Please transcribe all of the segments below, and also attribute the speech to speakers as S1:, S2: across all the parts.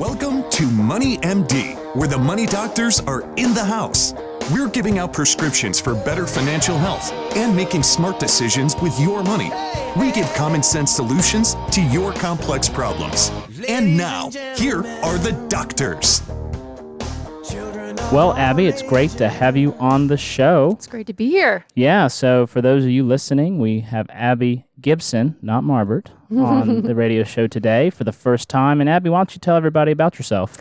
S1: Welcome to Money MD, where the money doctors are in the house. We're giving out prescriptions for better financial health and making smart decisions with your money. We give common sense solutions to your complex problems. And now, here are the doctors.
S2: Well, Abbie, it's great to have you on the show.
S3: It's great to be here.
S2: Yeah, so for those of you listening, we have Abbie Gibson, not Marbert, on the radio show today for the first time. And Abbie, why don't you tell everybody about yourself?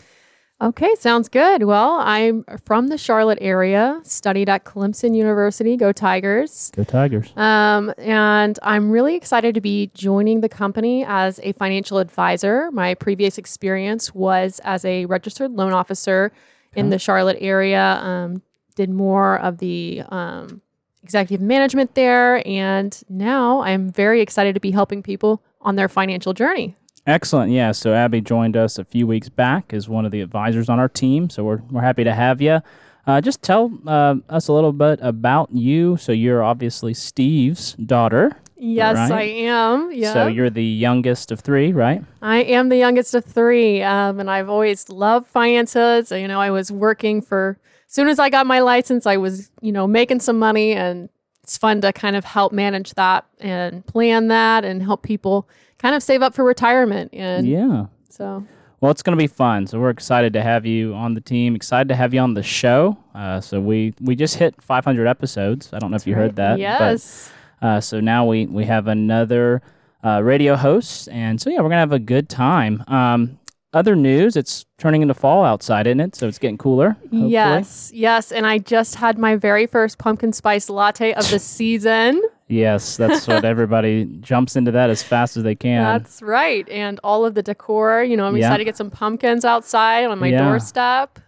S3: Okay, sounds good. Well, I'm from the Charlotte area, studied at Clemson University. Go Tigers.
S2: Go Tigers.
S3: Um, and I'm really excited to be joining the company as a financial advisor. My previous experience was as a registered loan officer in the Charlotte area. Um, did more of the um, executive management there, and now I'm very excited to be helping people on their financial journey.
S2: Excellent. Yeah, so Abbie joined us a few weeks back as one of the advisors on our team. So we're, we're happy to have you. Uh, just tell uh, us a little bit about you. So you're obviously Steve's daughter.
S3: Yes,
S2: right?
S3: I am. Yeah.
S2: So you're the youngest of three, right?
S3: I am the youngest of three, um, and I've always loved finances. You know, I was working for as soon as I got my license, I was you know making some money, and it's fun to kind of help manage that and plan that and help people kind of save up for retirement. And
S2: Yeah.
S3: so
S2: Well, it's going to be fun. So we're excited to have you on the team. Excited to have you on the show. Uh, so we we just hit 500 episodes. I don't know if you heard that.
S3: yes,
S2: uh, so now we we have another uh, radio host, and so yeah, we're gonna have a good time. Um, other news: it's turning into fall outside, isn't it? So it's getting cooler. hopefully.
S3: yes, yes, and I just had my very first pumpkin spice latte of the season.
S2: Yes, that's what everybody jumps into that as fast as they can.
S3: That's right. And all of the decor, you know, I'm
S2: Yeah.
S3: excited to get some pumpkins outside on my
S2: Yeah.
S3: doorstep.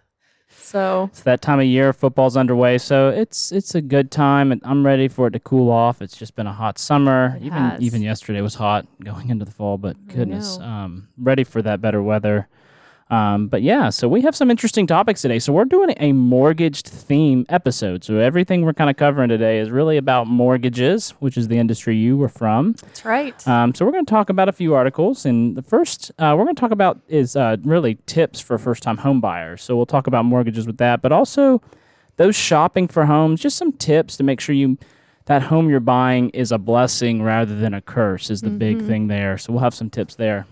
S3: So,
S2: It's that time of year. Football's underway, so it's it's a good time. and I'm ready for it to cool off. It's just been a hot summer.
S3: It
S2: even
S3: has.
S2: even yesterday was hot going into the fall, but goodness, um, ready for that better weather. Um, but yeah, so we have some interesting topics today. So we're doing a mortgaged theme episode. So everything we're kind of covering today is really about mortgages, which is the industry you were from.
S3: that's right.
S2: Um, so we're going to talk about a few articles, and the first uh, we're going to talk about is uh, really tips for first-time home buyers. So we'll talk about mortgages with that, but also those shopping for homes. Just some tips to make sure you that home you're buying is a blessing rather than a curse is the big thing there. So we'll have some tips there.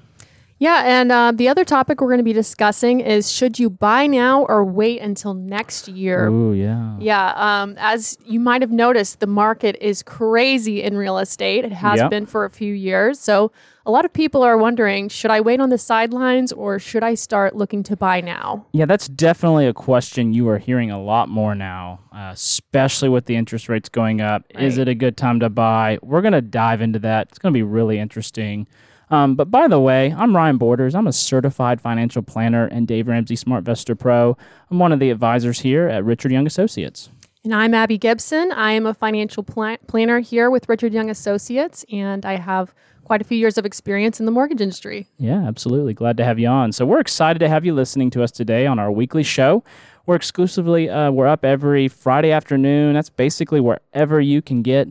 S3: Yeah. And uh, the other topic we're going to be discussing is should you buy now or wait until next year?
S2: Oh yeah,
S3: Yeah. Um, as you might have noticed, the market is crazy in real estate. It has
S2: Yep.
S3: been for a few years. So, a lot of people are wondering should I wait on the sidelines or should I start looking to buy now?
S2: yeah. That's definitely a question you are hearing a lot more now, uh, especially with the interest rates going up. Is it a good time to buy? We're gonna dive into that. It's gonna be really interesting. Um, but by the way, I'm Ryan Borders. I'm a certified financial planner and Dave Ramsey SmartVestor Pro. I'm one of the advisors here at Richard Young Associates.
S3: And I'm Abbie Gibson. I am a financial pla- planner here with Richard Young Associates, and I have quite a few years of experience in the mortgage industry.
S2: Yeah, absolutely. Glad to have you on. So we're excited to have you listening to us today on our weekly show. We're exclusively uh, we're up every Friday afternoon. That's basically wherever you can get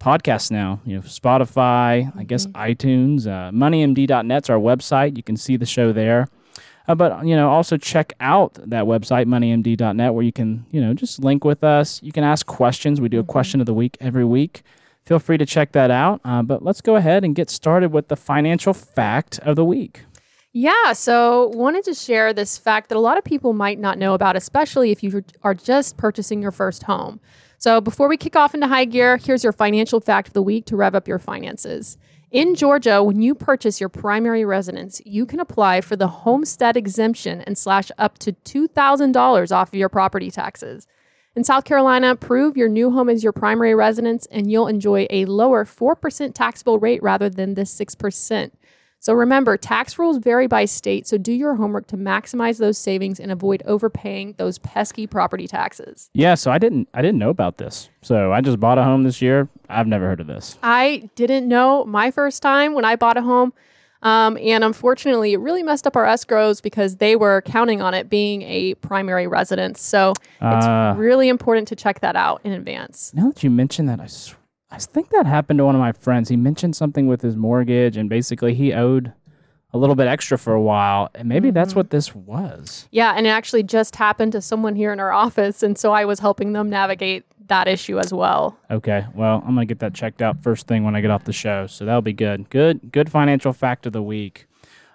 S2: podcasts now. You know, Spotify, I guess iTunes, uh, MoneyMD.net's our website. You can see the show there. Uh, but you know, also check out that website, MoneyMD.net, where you can you know just link with us. You can ask questions. We do a question of the week every week. Feel free to check that out. Uh, but let's go ahead and get started with the financial fact of the week.
S3: Yeah, so wanted to share this fact that a lot of people might not know about, especially if you are just purchasing your first home. So before we kick off into high gear, here's your financial fact of the week to rev up your finances. In Georgia, when you purchase your primary residence, you can apply for the homestead exemption and slash up to $2,000 off of your property taxes. In South Carolina, prove your new home is your primary residence and you'll enjoy a lower 4% taxable rate rather than the 6%. So remember, tax rules vary by state, so do your homework to maximize those savings and avoid overpaying those pesky property taxes.
S2: Yeah, so I didn't I didn't know about this. So I just bought a home this year. I've never heard of this.
S3: I didn't know my first time when I bought a home. Um, and unfortunately, it really messed up our escrows because they were counting on it being a primary residence. So
S2: Ah.
S3: it's really important to check that out in advance.
S2: Now that you mention that, I, s- I think that happened to one of my friends. He mentioned something with his mortgage, and basically he owed a little bit extra for a while. And maybe that's what this was.
S3: Yeah, and it actually just happened to someone here in our office, and so I was helping them navigate that issue as well.
S2: Okay. Well, I'm going to get that checked out first thing when I get off the show. So that'll be good. Good, good financial fact of the week.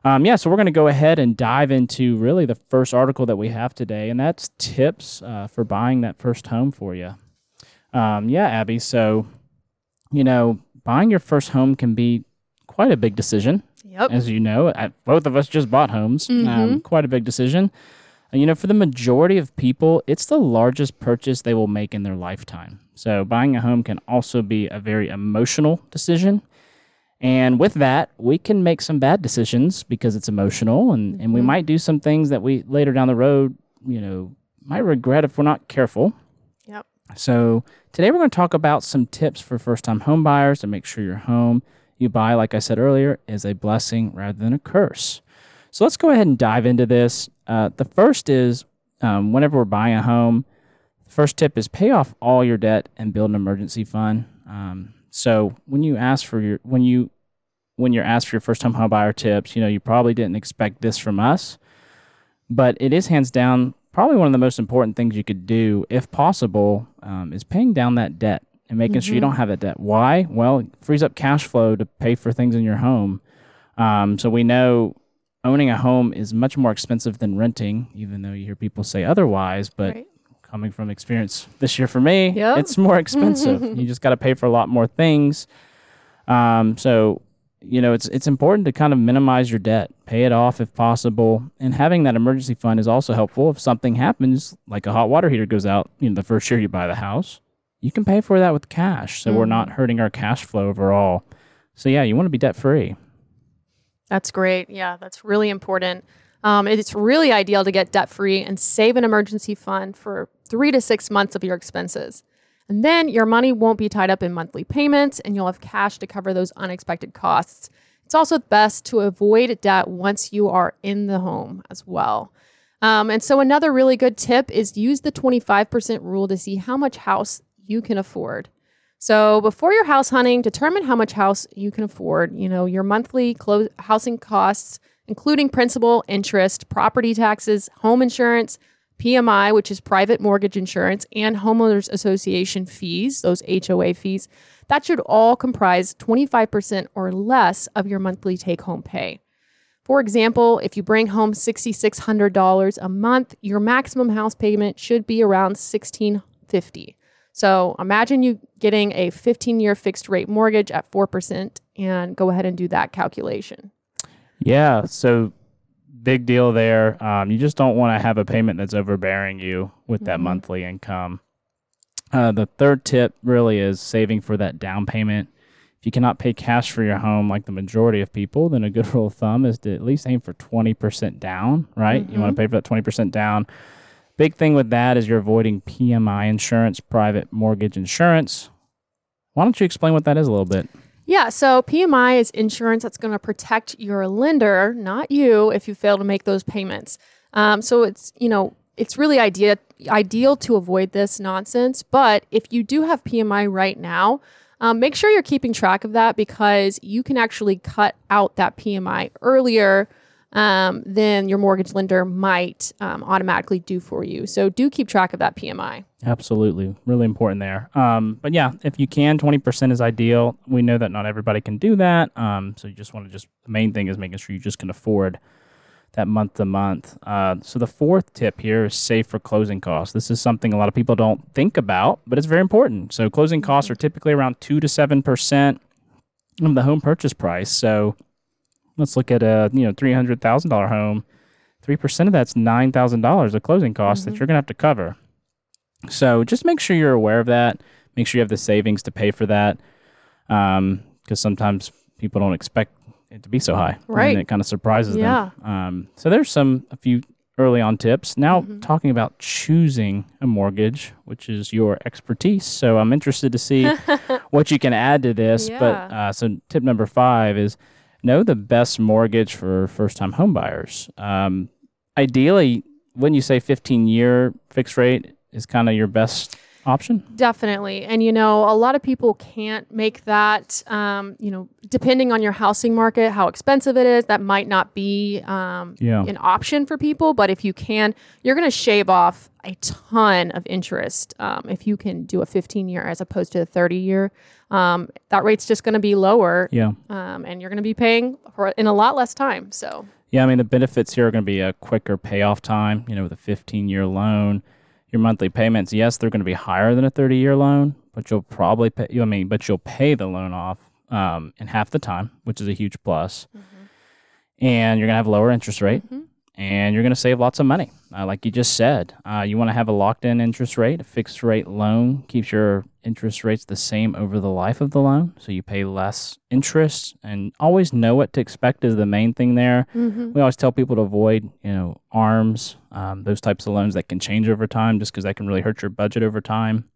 S2: Um, yeah, so we're going to go ahead and dive into really the first article that we have today, and that's tips uh, for buying that first home for you. Um, yeah, Abbie. So, you know, buying your first home can be quite a big decision.
S3: Yep.
S2: As you know, I, both of us just bought homes. Um, quite a big decision. And, you know, for the majority of people, it's the largest purchase they will make in their lifetime. So, buying a home can also be a very emotional decision. And with that, we can make some bad decisions because it's emotional, and, and we might do some things that we later down the road, you know, might regret if we're not careful.
S3: Yep.
S2: So today we're going to talk about some tips for first-time home buyers to make sure your home you buy, like I said earlier, is a blessing rather than a curse. So let's go ahead and dive into this. Uh, the first is um, whenever we're buying a home, the first tip is pay off all your debt and build an emergency fund. Um, so when you ask for your when you when you're asked for your first time home buyer tips, you know you probably didn't expect this from us, but it is hands down probably one of the most important things you could do, if possible, um, is paying down that debt and making sure you don't have that debt. Why? Well, it frees up cash flow to pay for things in your home. Um, so we know owning a home is much more expensive than renting, even though you hear people say otherwise. But
S3: Right.
S2: coming from experience this year for me,
S3: Yep.
S2: it's more expensive. you just got to pay for a lot more things. Um, so you know it's it's important to kind of minimize your debt, pay it off if possible, and having that emergency fund is also helpful if something happens, like a hot water heater goes out. You know, the first year you buy the house, you can pay for that with cash, so we're not hurting our cash flow overall. So yeah, you want to be debt free.
S3: That's great. Yeah, that's really important. Um, it's really ideal to get debt free and save an emergency fund for three to six months of your expenses. And then your money won't be tied up in monthly payments and you'll have cash to cover those unexpected costs. It's also best to avoid debt once you are in the home as well. Um, and so, another really good tip is use the 25% rule to see how much house you can afford. So before your house hunting, determine how much house you can afford. You know, your monthly clo- housing costs, including principal, interest, property taxes, home insurance, PMI, which is private mortgage insurance, and homeowners association fees, those HOA fees. That should all comprise 25% or less of your monthly take home pay. For example, if you bring home $6600 a month, your maximum house payment should be around 1,650. So imagine you getting a 15 year fixed rate mortgage at 4% and go ahead and do that calculation.
S2: Yeah, so big deal there. Um, you just don't want to have a payment that's overbearing you with that monthly income. Uh, the third tip really is saving for that down payment. If you cannot pay cash for your home like the majority of people, then a good rule of thumb is to at least aim for 20% down, right? You want to pay for that 20% down. Big thing with that is you're avoiding PMI insurance, private mortgage insurance. Why don't you explain what that is a little bit?
S3: Yeah, so PMI is insurance that's going to protect your lender, not you, if you fail to make those payments. Um, so it's you know it's really idea ideal to avoid this nonsense. But if you do have PMI right now, um, make sure you're keeping track of that because you can actually cut out that PMI earlier um, than your mortgage lender might um, automatically do for you. So do keep track of that PMI.
S2: Absolutely, really important there. Um, but yeah, if you can, twenty percent is ideal. We know that not everybody can do that. Um, so you just want to just the main thing is making sure you just can afford that month to month. Uh, so the fourth tip here is save for closing costs. This is something a lot of people don't think about, but it's very important. So closing costs are typically around two to seven percent of the home purchase price. So let's look at a you know three hundred thousand dollar home. Three percent of that's nine thousand dollars of closing costs that you're gonna have to cover. So just make sure you're aware of that. Make sure you have the savings to pay for that, because sometimes people don't expect it to be so high,
S3: Right.
S2: And it kind of surprises
S3: Yeah.
S2: them. Um, so there's some a few early on tips. Now talking about choosing a mortgage, which is your expertise. So I'm interested to see what you can add to this. But uh, so tip number five is know the best mortgage for first-time homebuyers. Um, ideally, when you say 15 year fixed rate is kind of your best option.
S3: Definitely. And, you know, a lot of people can't make that, um, you know, depending on your housing market, how expensive it is, that might not be um,
S2: Yeah.
S3: an option for people. But if you can, you're going to shave off a ton of interest um, if you can do a 15 year as opposed to a 30 year. Um, that rate's just going to be lower.
S2: Yeah.
S3: Um, and you're going to be paying for in a lot less time. So,
S2: Yeah, I mean the benefits here are going to be a quicker payoff time. You know, with a 15-year loan, your monthly payments, yes, they're going to be higher than a 30-year loan, but you'll probably pay. I mean, but you'll pay the loan off um, in half the time, which is a huge plus. And you're going to have a lower interest rate, and you're going to save lots of money, uh, like you just said. Uh, you want to have a locked-in interest rate. A fixed rate loan keeps your interest rates the same over the life of the loan, so you pay less interest. And always know what to expect is the main thing there. We always tell people to avoid, you know, arms, um, those types of loans that can change over time, just because that can really hurt your budget over time.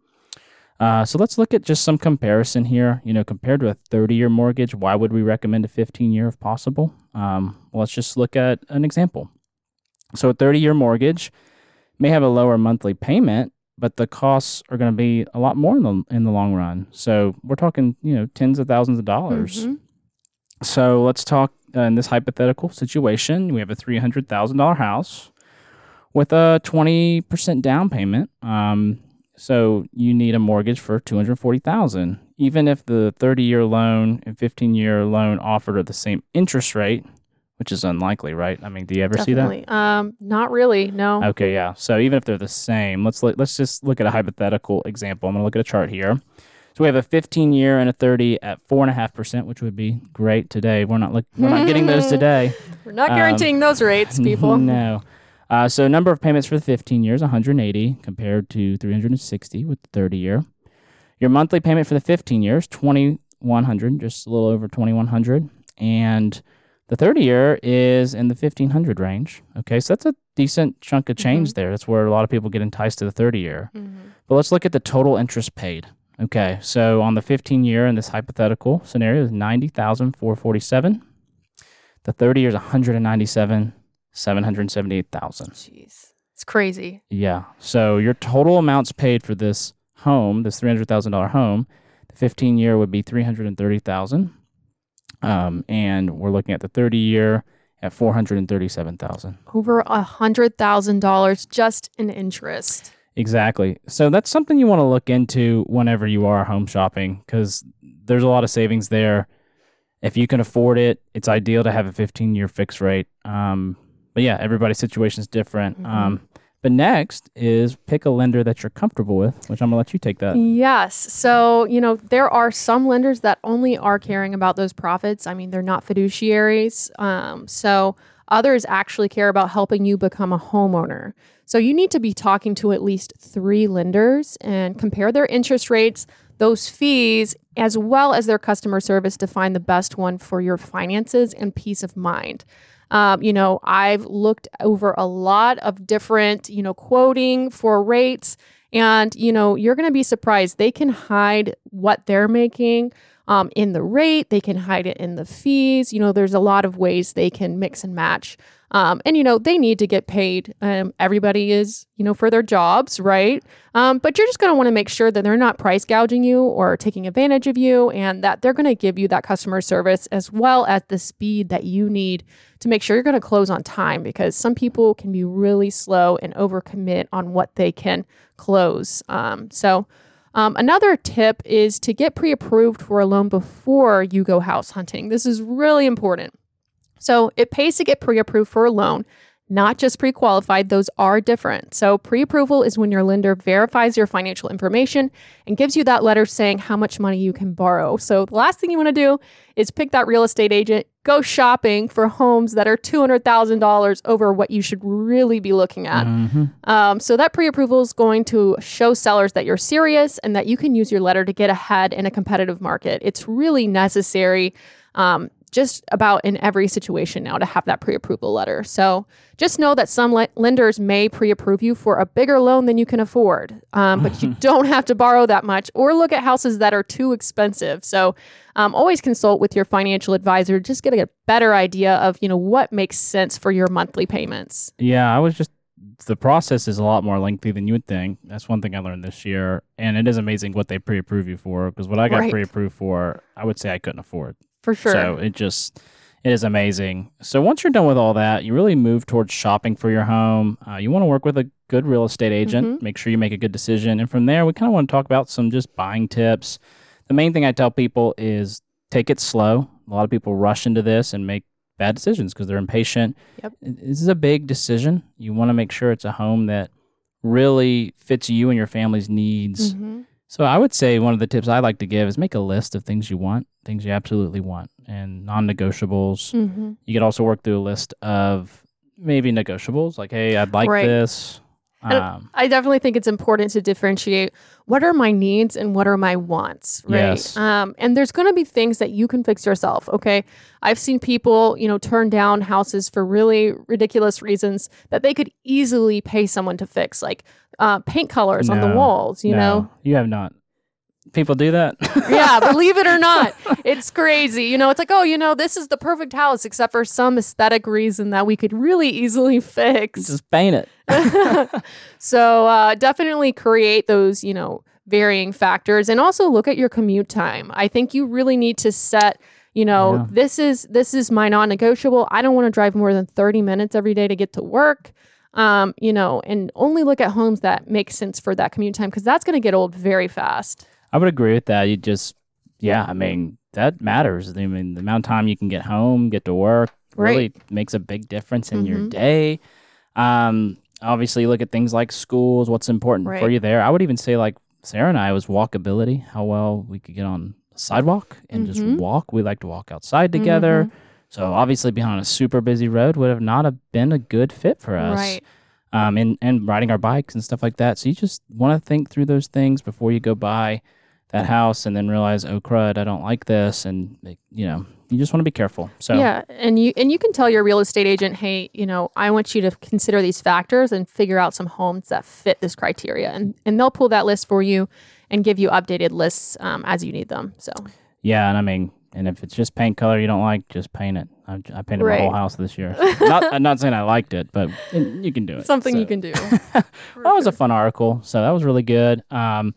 S2: Uh, so let's look at just some comparison here. You know, compared to a 30-year mortgage, why would we recommend a 15-year if possible? Um, well, let's just look at an example. So a 30-year mortgage may have a lower monthly payment, but the costs are going to be a lot more in the in the long run. So we're talking, you know, tens of thousands of dollars.
S3: Mhm.
S2: So let's talk uh, in this hypothetical situation. We have a three hundred thousand dollar house with a twenty percent down payment. Um, so you need a mortgage for two hundred forty thousand. Even if the thirty year loan and fifteen year loan offered are the same interest rate, which is unlikely, right? I mean, do you ever see that?
S3: definitely. Um, not really. No.
S2: Okay, yeah. So even if they're the same, let's look, let's just look at a hypothetical example. I'm gonna look at a chart here. So we have a 15 year and a 30 at four and a half percent, which would be great today. We're not look, we're not getting those today.
S3: We're not
S2: Um,
S3: guaranteeing those rates, people.
S2: no. Uh, so number of payments for the 15 years 180 compared to 360 with the 30 year. Your monthly payment for the 15 years 2100, just a little over 2100, and the 30 year is in the 1500 range. Okay, so that's a decent chunk of change mm-hmm. there. That's where a lot of people get enticed to the 30 year. Mm-hmm. But let's look at the total interest paid. Okay, so on the 15 year in this hypothetical scenario is 90,447. The 30 year is 197, 778,000.
S3: Jeez, it's crazy.
S2: Yeah. So your total amounts paid for this home, this $300,000 home, the 15 year would be 330,000. Um, and we're looking at the 30 year at 437,000.
S3: Over a hundred thousand dollars just in interest.
S2: Exactly. So that's something you want to look into whenever you are home shopping because there's a lot of savings there. If you can afford it, it's ideal to have a 15 year fixed rate. Um, but yeah, everybody's situation is different. Um, but next is pick a lender that you're comfortable with, which I'm going to let you take that.
S3: Yes. So, you know, there are some lenders that only are caring about those profits. I mean, they're not fiduciaries. Um, so, others actually care about helping you become a homeowner. So, you need to be talking to at least three lenders and compare their interest rates, those fees, as well as their customer service to find the best one for your finances and peace of mind. Um, you know, I've looked over a lot of different, you know, quoting for rates, and you know, you're going to be surprised. They can hide what they're making um, in the rate. They can hide it in the fees. You know, there's a lot of ways they can mix and match. Um, and you know, they need to get paid. Um, everybody is, you know, for their jobs, right? Um, but you're just going to want to make sure that they're not price gouging you or taking advantage of you, and that they're going to give you that customer service as well as the speed that you need to make sure you're going to close on time. Because some people can be really slow and overcommit on what they can close. Um, so. Um, another tip is to get pre approved for a loan before you go house hunting. This is really important. So it pays to get pre approved for a loan, not just pre qualified. Those are different. So pre approval is when your lender verifies your financial information and gives you that letter saying how much money you can borrow. So the last thing you want to do is pick that real estate agent, go shopping for homes that are $200,000 over what you should really be looking at. Um, so that pre-approval is going to show sellers that you're serious and that you can use your letter to get ahead in a competitive market. It's really necessary. Um, just about in every situation now to have that pre-approval letter. So just know that some le- lenders may pre-approve you for a bigger loan than you can afford, um, but you don't have to borrow that much or look at houses that are too expensive. So um, always consult with your financial advisor. Just get a better idea of you know what makes sense for your monthly payments.
S2: Yeah, I was just the process is a lot more lengthy than you would think. That's one thing I learned this year, and it is amazing what they pre-approve you for. Because what I got
S3: Right.
S2: pre-approved for, I would say I couldn't afford.
S3: For sure.
S2: So it just it is amazing. So once you're done with all that, you really move towards shopping for your home. Uh, you want to work with a good real estate agent.
S3: Mhm.
S2: Make sure you make a good decision, and from there, we kind of want to talk about some just buying tips. The main thing I tell people is take it slow. A lot of people rush into this and make bad decisions because they're impatient.
S3: Yep.
S2: This is a big decision. You want to make sure it's a home that really fits you and your family's needs.
S3: Mhm.
S2: So I would say one of the tips I like to give is make a list of things you want, things you absolutely want, and non-negotiables.
S3: Mhm.
S2: You could also work through a list of maybe negotiables, like, hey, I'd like
S3: Right.
S2: this. Um,
S3: I definitely think it's important to differentiate what are my needs and what are my wants, right?
S2: Yes.
S3: Um, and there's going to be things that you can fix yourself. Okay, I've seen people, you know, turn down houses for really ridiculous reasons that they could easily pay someone to fix, like uh, paint colors on the walls. You
S2: no,
S3: know,
S2: you have not. People do that.
S3: yeah, believe it or not, it's crazy. You know, it's like, oh, you know, this is the perfect house, except for some aesthetic reason that we could really easily fix.
S2: Just paint it.
S3: so uh, definitely create those, you know, varying factors, and also look at your commute time. I think you really need to set. You know,
S2: Yeah.
S3: this is this is my non-negotiable. I don't want to drive more than 30 minutes every day to get to work. Um, you know, and only look at homes that make sense for that commute time because that's going to get old very fast.
S2: I would agree with that. You just, yeah, I mean, that matters. I mean, the amount of time you can get home, get to work, really makes a big difference in your
S3: Mhm.
S2: day. Um, obviously, look at things like schools, what's important for you there. I would even say, like Sarah and I, was walkability, how well we could get on the sidewalk and just
S3: Mhm.
S2: walk. We like to walk outside together.
S3: Mhm.
S2: So obviously, being on a super busy road would have not have been a good fit for us
S3: Right.
S2: um, and and riding our bikes and stuff like that. So you just want to think through those things before you go buy that house and then realize, oh crud, I don't like this, and you know, you just want to be careful. So
S3: Yeah, and you and you can tell your real estate agent, hey, you know, I want you to consider these factors and figure out some homes that fit this criteria, and and they'll pull that list for you and give you updated lists um, as you need them. So
S2: yeah, and I mean, and if it's just paint color you don't like, just paint it. I, I painted my whole house this year. not, I'm not saying I liked it, but you can do it.
S3: something
S2: So-
S3: you can do.
S2: that was a fun article. So that was really good. Um,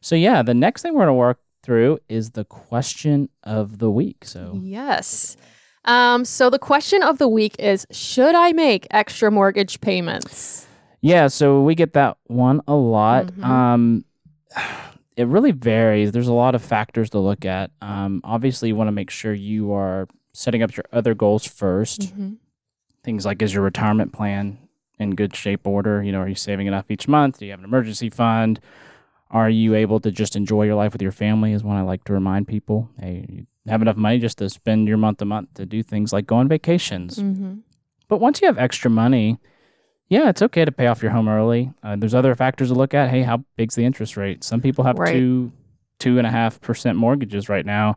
S2: so yeah, the next thing we're gonna work through is the question of the week. So
S3: yes. Um, so the question of the week is: Should I make extra mortgage payments?
S2: Yeah, so we get that one a lot.
S3: Mhm.
S2: Um, it really varies. There's a lot of factors to look at. Um, obviously, you want to make sure you are setting up your other goals 1st
S3: Mhm.
S2: Things like is your retirement plan in good shape order? You know, are you saving enough each month? Do you have an emergency fund? Are you able to just enjoy your life with your family? Is one I like to remind people. Hey, you have enough money just to spend your month to month to do things like go on vacations.
S3: Mhm.
S2: But once you have extra money, yeah, it's okay to pay off your home early. Uh, there's other factors to look at. Hey, how big's the interest rate? Some people have
S3: Right.
S2: two, two and a half percent mortgages right now.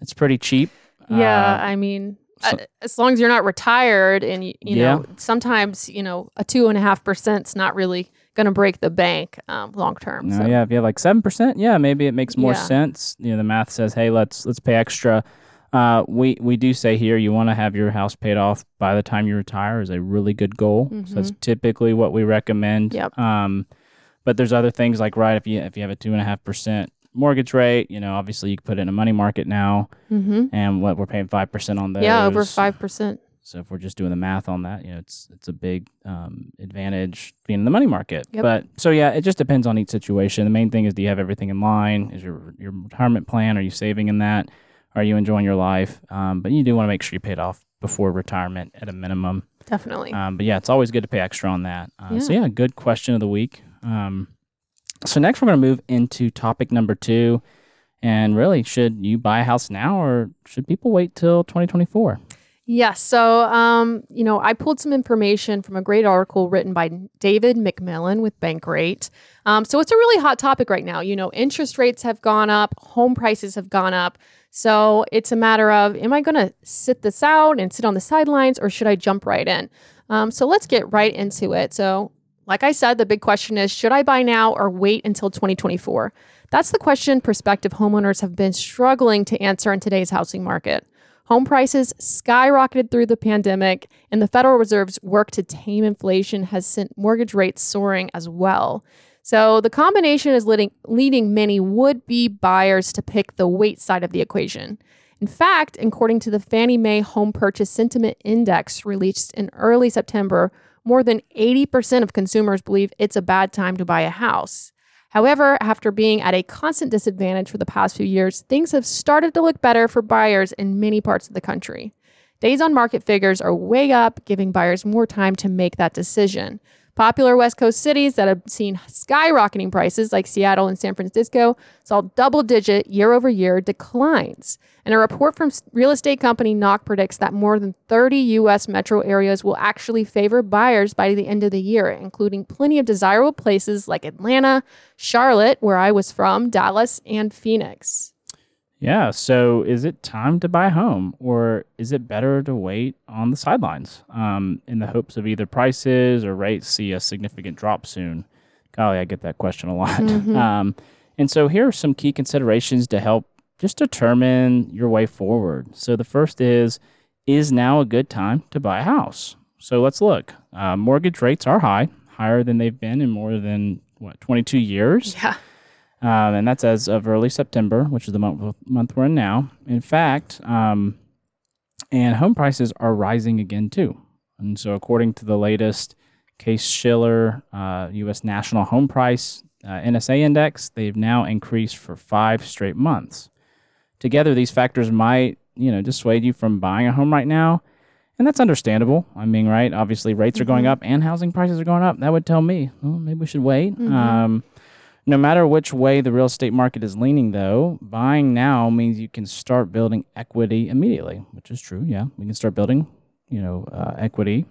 S2: It's pretty cheap.
S3: Yeah,
S2: Uh,
S3: I mean,
S2: so-
S3: uh, as long as you're not retired, and you, you
S2: Yeah.
S3: know, sometimes you know a two and a half percent's not really going to break the bank um, long term.
S2: no,
S3: so.
S2: yeah, if you have like seven percent, yeah, maybe it makes more
S3: Yeah.
S2: sense. You know, the math says, hey, let's let's pay extra. Uh, we we do say here you want to have your house paid off by the time you retire is a really good goal. So that's typically what we recommend.
S3: Yep.
S2: Um, but there's other things like right if you if you have a two and a half percent mortgage rate, you know, obviously you can put it in a money market now,
S3: Mm-hmm.
S2: and what we're paying five percent on those.
S3: Yeah, over five percent.
S2: So if we're just doing the math on that, you know, it's it's a big um, advantage being in the money market.
S3: Yep.
S2: But so yeah, it just depends on each situation. The main thing is, do you have everything in line? Is your your retirement plan? Are you saving in that? Are you enjoying your life? Um, but you do want to make sure you pay it off before retirement at a minimum.
S3: Definitely.
S2: Um, but yeah, it's always good to pay extra on that. Uh, So
S3: Yeah.
S2: yeah, good question of the week. Um, so next we're going to move into topic number two, and really, should you buy a house now or should people wait till 2024?
S3: Yes. So, um, you know, I pulled some information from a great article written by David McMillan with Bankrate. Um, so it's a really hot topic right now. You know, interest rates have gone up, home prices have gone up. So it's a matter of, am I going to sit this out and sit on the sidelines, or should I jump right in? Um, so let's get right into it. So, like I said, the big question is, should I buy now or wait until 2024? That's the question prospective homeowners have been struggling to answer in today's housing market. Home prices skyrocketed through the pandemic, and the Federal Reserve's work to tame inflation has sent mortgage rates soaring as well. So the combination is leading, leading many would be buyers to pick the wait side of the equation. In fact, according to the Fannie Mae Home Purchase Sentiment Index released in early September, more than 80% of consumers believe it's a bad time to buy a house. However, after being at a constant disadvantage for the past few years, things have started to look better for buyers in many parts of the country. Days on market figures are way up, giving buyers more time to make that decision. Popular West Coast cities that have seen skyrocketing prices, like Seattle and San Francisco, saw double digit year over year declines. And a report from real estate company Knock predicts that more than 30 U.S. metro areas will actually favor buyers by the end of the year, including plenty of desirable places like Atlanta, Charlotte, where I was from, Dallas, and Phoenix.
S2: Yeah. So is it time to buy a home or is it better to wait on the sidelines um, in the hopes of either prices or rates see a significant drop soon? Golly, I get that question a lot. Mm-hmm. Um, and so here are some key considerations to help just determine your way forward. So the first is is now a good time to buy a house? So let's look. Uh, mortgage rates are high, higher than they've been in more than what 22 years.
S3: Yeah.
S2: Um, and that's as of early September, which is the month, month we're in now. In fact, um, and home prices are rising again too. And so, according to the latest Case Shiller uh, U.S. National Home Price uh, NSA Index, they've now increased for five straight months. Together, these factors might, you know, dissuade you from buying a home right now, and that's understandable. I mean, right? Obviously, rates mm-hmm. are going mm-hmm. up and housing prices are going up. That would tell me, well, maybe we should wait. Mm-hmm. Um, no matter which way the real estate market is leaning, though, buying now means you can start building equity immediately, which is true. Yeah, we can start building, you know, uh, equity.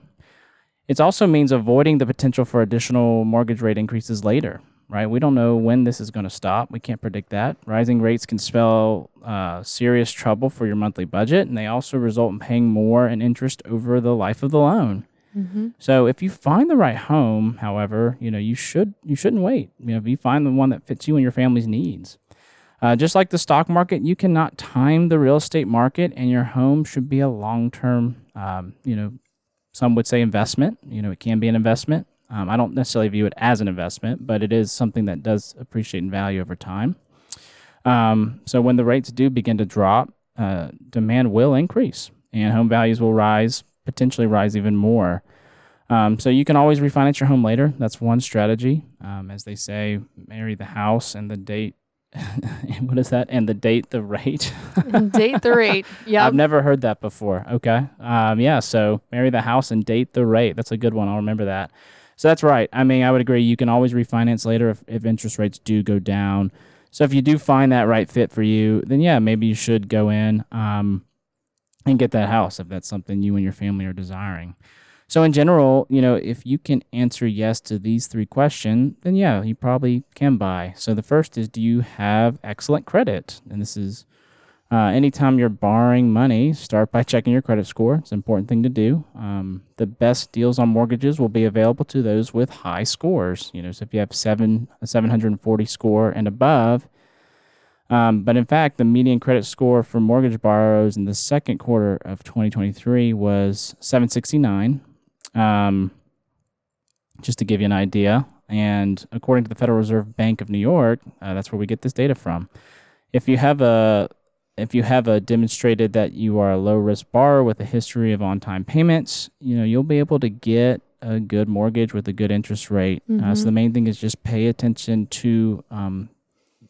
S2: It also means avoiding the potential for additional mortgage rate increases later, right? We don't know when this is going to stop. We can't predict that. Rising rates can spell uh, serious trouble for your monthly budget, and they also result in paying more in interest over the life of the loan. Mm-hmm. So if you find the right home, however, you know you should you shouldn't wait. You know if you find the one that fits you and your family's needs. Uh, just like the stock market, you cannot time the real estate market, and your home should be a long term. Um, you know, some would say investment. You know, it can be an investment. Um, I don't necessarily view it as an investment, but it is something that does appreciate in value over time. Um, so when the rates do begin to drop, uh, demand will increase, and home values will rise potentially rise even more. Um, so you can always refinance your home later. That's one strategy. Um, as they say, marry the house and the date. what is that? And the date, the rate.
S3: date the rate. Yeah.
S2: I've never heard that before. Okay. Um, yeah. So marry the house and date the rate. That's a good one. I'll remember that. So that's right. I mean, I would agree. You can always refinance later if, if interest rates do go down. So if you do find that right fit for you, then yeah, maybe you should go in. Um, and get that house if that's something you and your family are desiring. So in general, you know, if you can answer yes to these three questions, then yeah, you probably can buy. So the first is, do you have excellent credit? And this is uh, anytime you're borrowing money, start by checking your credit score. It's an important thing to do. Um, the best deals on mortgages will be available to those with high scores. You know, so if you have seven a 740 score and above, um, but in fact, the median credit score for mortgage borrowers in the second quarter of 2023 was 769. Um, just to give you an idea. And according to the Federal Reserve Bank of New York, uh, that's where we get this data from. If you have a if you have a demonstrated that you are a low risk borrower with a history of on time payments, you know you'll be able to get a good mortgage with a good interest rate. Mm-hmm. Uh, so the mm-hmm. main thing is just pay attention to um,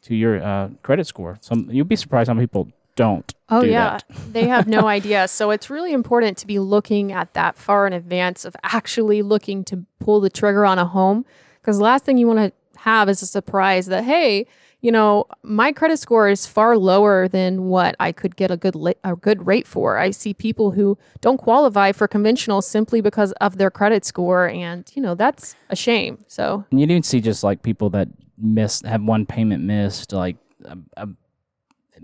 S2: to your uh, credit score. Some you'll be surprised how many people don't.
S3: Oh
S2: do
S3: yeah, they have no idea. So it's really important to be looking at that far in advance of actually looking to pull the trigger on a home, because the last thing you want to have is a surprise that hey, you know, my credit score is far lower than what I could get a good li- a good rate for. I see people who don't qualify for conventional simply because of their credit score, and you know that's a shame. So and
S2: you even see just like people that miss have one payment missed, like a, a,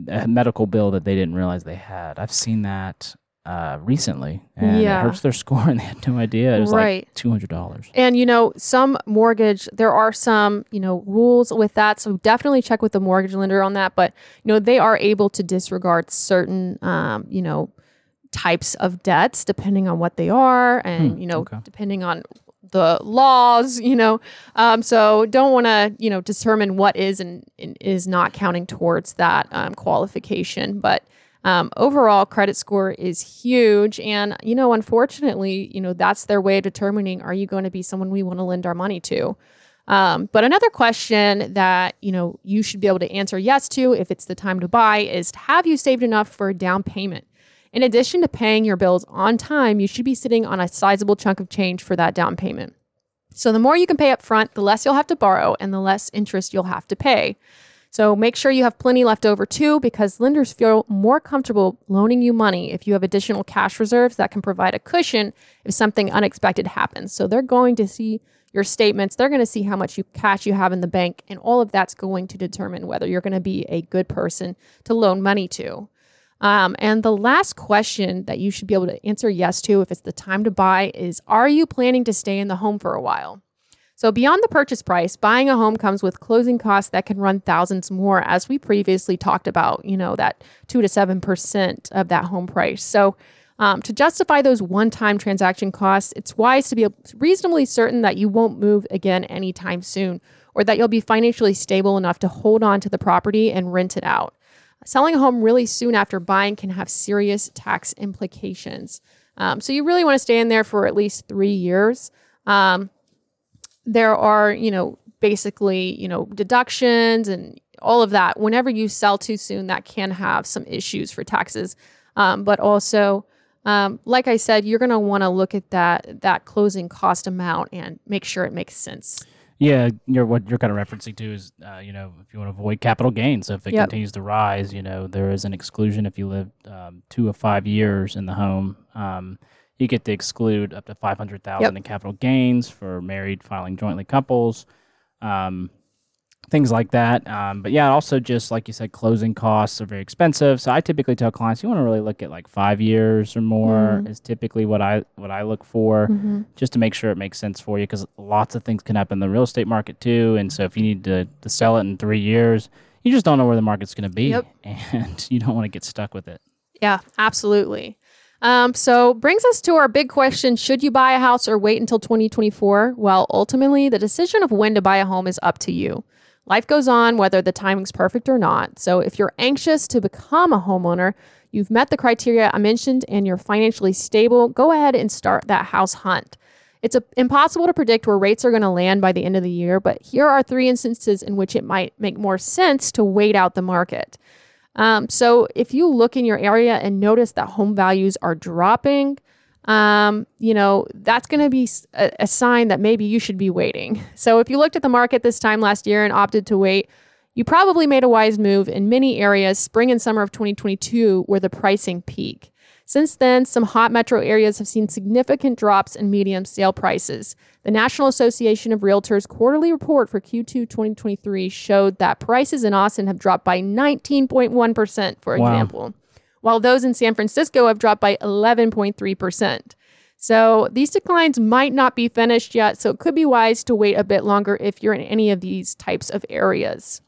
S2: a, medical bill that they didn't realize they had. I've seen that uh, recently, and yeah. it hurts their score, and they had no idea. It was right. like two hundred dollars.
S3: And you know, some mortgage, there are some you know rules with that, so definitely check with the mortgage lender on that. But you know, they are able to disregard certain um, you know types of debts depending on what they are and
S2: Hmm,
S3: you know
S2: okay.
S3: depending on the laws you know? Um, so don't want to you know determine what is and, and is not counting towards that um, qualification. But um, overall credit score is huge. And you know unfortunately you know that's their way of determining are you going to be someone we want to lend our money to? Um, but another question that you know you should be able to answer yes to if it's the time to buy is have you saved enough for a down payment in addition to paying your bills on time, you should be sitting on a sizable chunk of change for that down payment. So the more you can pay up front, the less you'll have to borrow and the less interest you'll have to pay. So make sure you have plenty left over too, because lenders feel more comfortable loaning you money if you have additional cash reserves that can provide a cushion if something unexpected happens. So they're going to see your statements, they're going to see how much you cash you have in the bank, and all of that's going to determine whether you're going to be a good person to loan money to. Um, and the last question that you should be able to answer yes to if it's the time to buy is Are you planning to stay in the home for a while? So, beyond the purchase price, buying a home comes with closing costs that can run thousands more, as we previously talked about, you know, that 2 to 7% of that home price. So, um, to justify those one time transaction costs, it's wise to be reasonably certain that you won't move again anytime soon or that you'll be financially stable enough to hold on to the property and rent it out. Selling a home really soon after buying can have serious tax implications. Um, so you really want to stay in there for at least three years. Um, there are, you know, basically, you know, deductions and all of that. Whenever you sell too soon, that can have some issues for taxes. Um, but also, um, like I said, you're going to want to look at that that closing cost amount and make sure it makes sense.
S2: Yeah, you're what you're kind of referencing to is, uh, you know, if you want to avoid capital gains, so if it
S3: Yep.
S2: continues to rise, you know, there is an exclusion if you live um, two or five years in the home. Um, you get to exclude up to five hundred thousand
S3: Yep.
S2: in capital gains for married filing jointly couples, um, things like that. Um, but yeah, also just like you said, closing costs are very expensive. So I typically tell clients you want to really look at like five years or more
S3: Mhm.
S2: is typically what I what I look for
S3: Mm-hmm.
S2: just to make sure it makes sense for you because lots of things can happen in the real estate market too. And so if you need to, to sell it in three years, you just don't know where the market's going to be.
S3: Yep.
S2: And you don't want to get stuck with it.
S3: Yeah, absolutely. Um, so brings us to our big question: Should you buy a house or wait until 2024? Well, ultimately, the decision of when to buy a home is up to you. Life goes on, whether the timing's perfect or not. So if you're anxious to become a homeowner, you've met the criteria I mentioned, and you're financially stable, go ahead and start that house hunt. It's a, impossible to predict where rates are going to land by the end of the year, but here are three instances in which it might make more sense to wait out the market. Um, so if you look in your area and notice that home values are dropping, um, you know, that's going to be a sign that maybe you should be waiting. So if you looked at the market this time last year and opted to wait, you probably made a wise move in many areas. Spring and summer of 2022 were the pricing peak. Since then, some hot metro areas have seen significant drops in medium sale prices. The National Association of Realtors quarterly report for Q2 2023 showed that prices in Austin have dropped by 19.1%, for
S2: Wow.
S3: example, while those in San Francisco have dropped by 11.3%. So these declines might not be finished yet, so it could be wise to wait a bit longer if you're in any of these types of areas.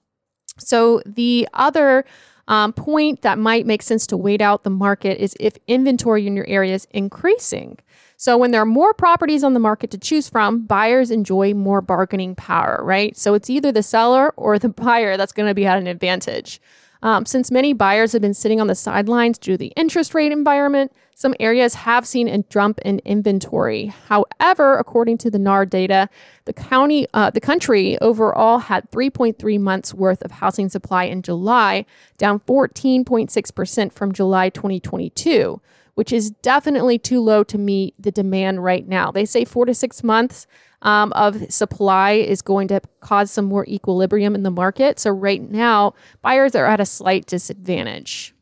S3: So the other um, point that might make sense to wait out the market is if inventory in your area is increasing. So when there are more properties on the market to choose from, buyers enjoy more bargaining power, right? So it's either the seller or the buyer that's going to be at an advantage. Um, since many buyers have been sitting on the sidelines due to the interest rate environment, some areas have seen a jump in inventory. However, according to the NAR data, the county, uh, the country overall had 3.3 months worth of housing supply in July, down 14.6% from July 2022, which is definitely too low to meet the demand right now. They say four to six months um, of supply is going to cause some more equilibrium in the market. So right now, buyers are at a slight disadvantage.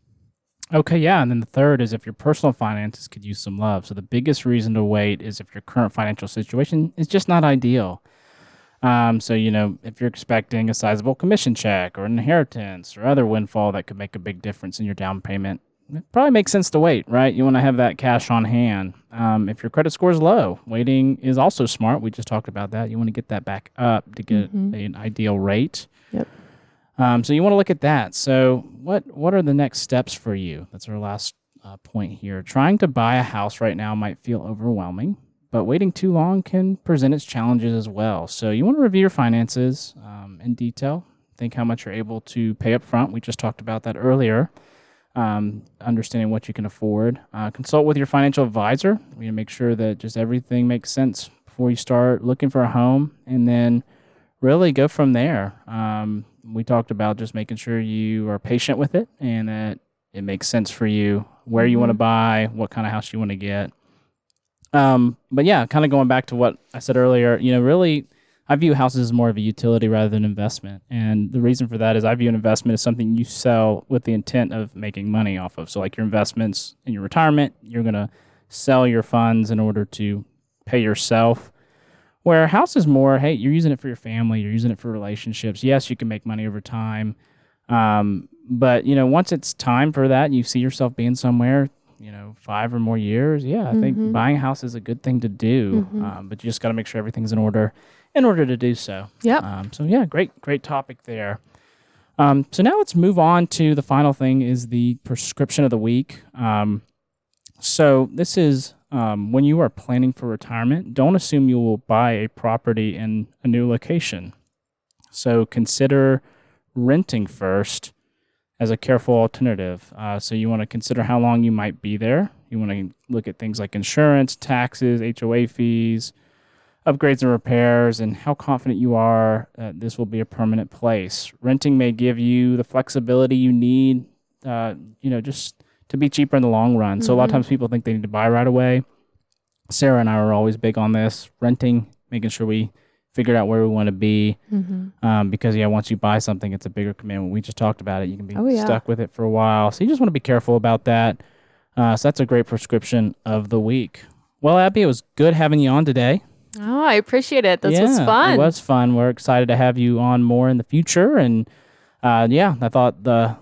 S2: Okay, yeah. And then the third is if your personal finances could use some love. So the biggest reason to wait is if your current financial situation is just not ideal. Um, so, you know, if you're expecting a sizable commission check or an inheritance or other windfall that could make a big difference in your down payment, it probably makes sense to wait, right? You want to have that cash on hand. Um, if your credit score is low, waiting is also smart. We just talked about that. You want to get that back up to get an ideal rate.
S3: Yep.
S2: Um, so you want to look at that. So what what are the next steps for you? That's our last uh, point here. Trying to buy a house right now might feel overwhelming, but waiting too long can present its challenges as well. So you want to review your finances um, in detail. Think how much you're able to pay up front. We just talked about that earlier. Um, understanding what you can afford. Uh, consult with your financial advisor. We make sure that just everything makes sense before you start looking for a home, and then really go from there. Um, we talked about just making sure you are patient with it and that it makes sense for you, where you want to buy, what kind of house you want to get. Um, but yeah, kind of going back to what I said earlier, you know, really, I view houses as more of a utility rather than investment. And the reason for that is I view an investment as something you sell with the intent of making money off of. So, like your investments in your retirement, you're going to sell your funds in order to pay yourself. Where a house is more, hey, you're using it for your family, you're using it for relationships. Yes, you can make money over time. Um, but, you know, once it's time for that, you see yourself being somewhere, you know, five or more years, yeah, I think buying a house is a good thing to do. Um, but you just got to make sure everything's in order in order to do so.
S3: Yeah.
S2: Um, so yeah, great, great topic there. Um, so now let's move on to the final thing is the prescription of the week. Um, so this is um, when you are planning for retirement, don't assume you will buy a property in a new location. So consider renting first as a careful alternative. Uh, so you want to consider how long you might be there. You want to look at things like insurance, taxes, HOA fees, upgrades and repairs, and how confident you are that this will be a permanent place. Renting may give you the flexibility you need, uh, you know, just to be cheaper in the long run. So a lot of times people think they need to buy right away. Sarah and I are always big on this renting, making sure we figured out where we want to be. Um, because yeah, once you buy something, it's a bigger commitment. We just talked about it. You can be
S3: Oh, yeah.
S2: stuck with it for a while. So you just want to be careful about that. Uh, so that's a great prescription of the week. Well, Abbie, it was good having you on today.
S3: Oh, I appreciate it. This
S2: yeah,
S3: was fun.
S2: It was fun. We're excited to have you on more in the future. And uh, yeah, I thought the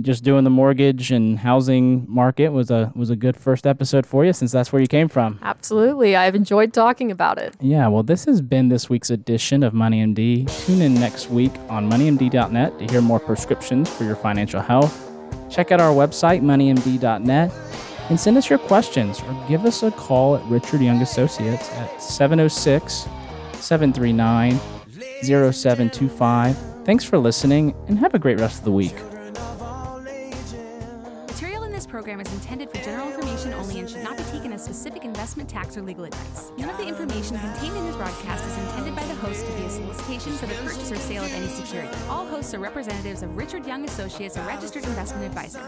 S2: just doing the mortgage and housing market was a was a good first episode for you since that's where you came from.
S3: Absolutely. I've enjoyed talking about it.
S2: Yeah, well, this has been this week's edition of Money MD. Tune in next week on moneymd.net to hear more prescriptions for your financial health. Check out our website, moneymd.net, and send us your questions or give us a call at Richard Young Associates at 706 739 0725. Thanks for listening and have a great rest of the week.
S4: Material in this program is intended for general information only and should not be taken as specific investment, tax, or legal advice. None of the information contained in this broadcast is intended by the host to be a solicitation for the purchase or sale of any security. All hosts are representatives of Richard Young Associates, a registered investment advisor.